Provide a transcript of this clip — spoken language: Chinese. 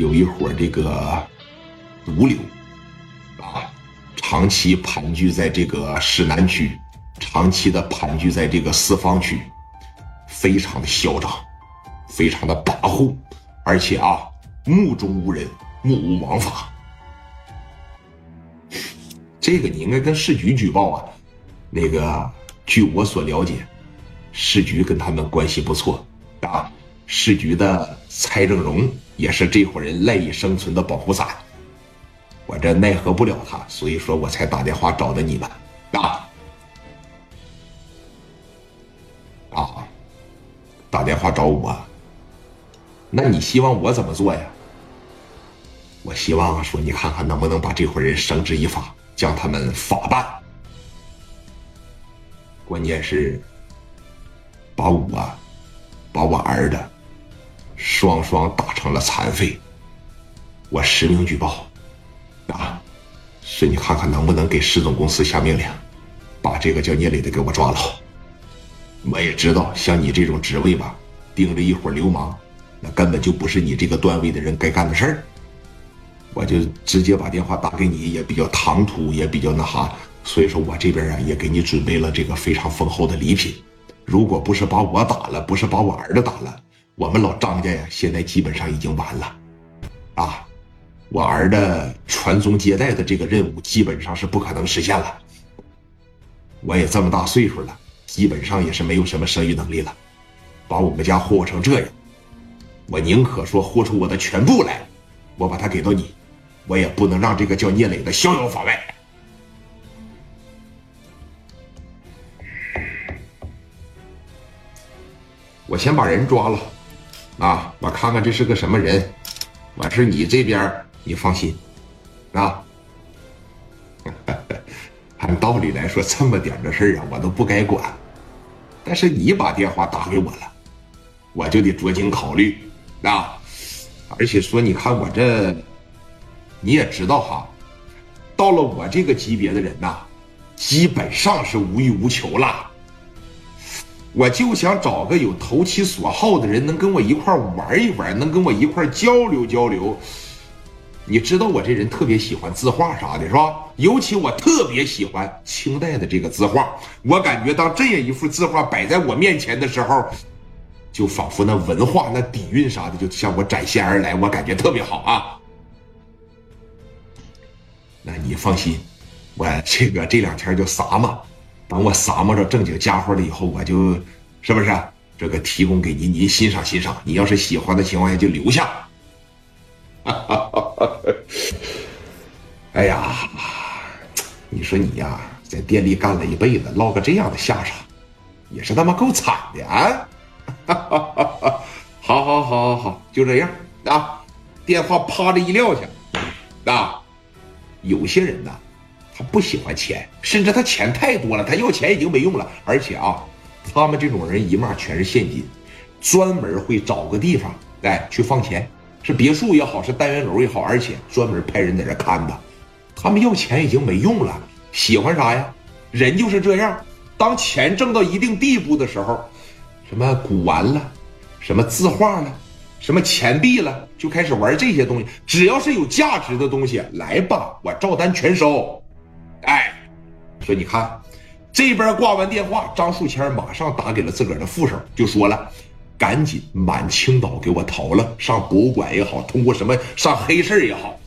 有一伙这个毒瘤啊，长期盘踞在这个市南区，长期的盘踞在这个四方区，非常的嚣张，非常的跋扈，而且啊，目中无人，目无王法。这个你应该跟市局举报啊。那个，据我所了解，市局跟他们关系不错啊。市局的蔡正荣也是这伙人赖以生存的保护伞。我这奈何不了他，所以说我才打电话找的你们啊啊！打电话找我，那你希望我怎么做呀？我希望说，你看看能不能把这伙人绳之以法。将他们法办，关键是把我把我儿子双双打成了残废，我实名举报啊！所以你看看能不能给市总公司下命令，把这个叫聂磊的给我抓牢。我也知道，像你这种职位吧，盯着一伙流氓，那根本就不是你这个段位的人该干的事儿。我就直接把电话打给你，也比较唐突，也比较那哈，所以说我这边啊也给你准备了这个非常丰厚的礼品。如果不是把我打了，不是把我儿子打了，我们老张家呀现在基本上已经完了，啊，我儿子传宗接代的这个任务基本上是不可能实现了。我也这么大岁数了，基本上也是没有什么生育能力了，把我们家祸祸成这样，我宁可说豁出我的全部来，我把他给到你。我也不能让这个叫聂磊的逍遥法外。我先把人抓了，啊，我看看这是个什么人。完事你这边你放心，啊。按道理来说，这么点的事啊，我都不该管。但是你把电话打给我了，我就得酌情考虑，啊。而且说，你看我这。你也知道哈，到了我这个级别的人呐，基本上是无欲无求了。我就想找个有投其所好的人，能跟我一块玩一玩，能跟我一块交流交流。你知道我这人特别喜欢字画啥的，是吧？尤其我特别喜欢清代的这个字画。我感觉当这样一幅字画摆在我面前的时候，就仿佛那文化那底蕴啥的就向我展现而来，我感觉特别好啊。那你放心，我这个这两天就撒嘛，等我撒摸着正经家伙了以后，我就是不是这个提供给您，您欣赏欣赏。你要是喜欢的情况下就留下。哎呀，你说你呀，在店里干了一辈子，落个这样的下场，也是他妈够惨的啊！好好好好好，就这样啊，电话啪的一撂下，啊。有些人呢，他不喜欢钱，甚至他钱太多了，他要钱已经没用了。而且啊，他们这种人一骂全是现金，专门会找个地方哎去放钱，是别墅也好，是单元楼也好，而且专门派人在这看的。他们要钱已经没用了，喜欢啥呀？人就是这样，当钱挣到一定地步的时候，什么古玩了，什么字画了。什么钱币了，就开始玩这些东西。只要是有价值的东西，来吧，我照单全收。说你看，这边挂完电话，张树谦马上打给了自个儿的副手，就说了，赶紧满青岛给我逃了，上博物馆也好，通过什么上黑市也好，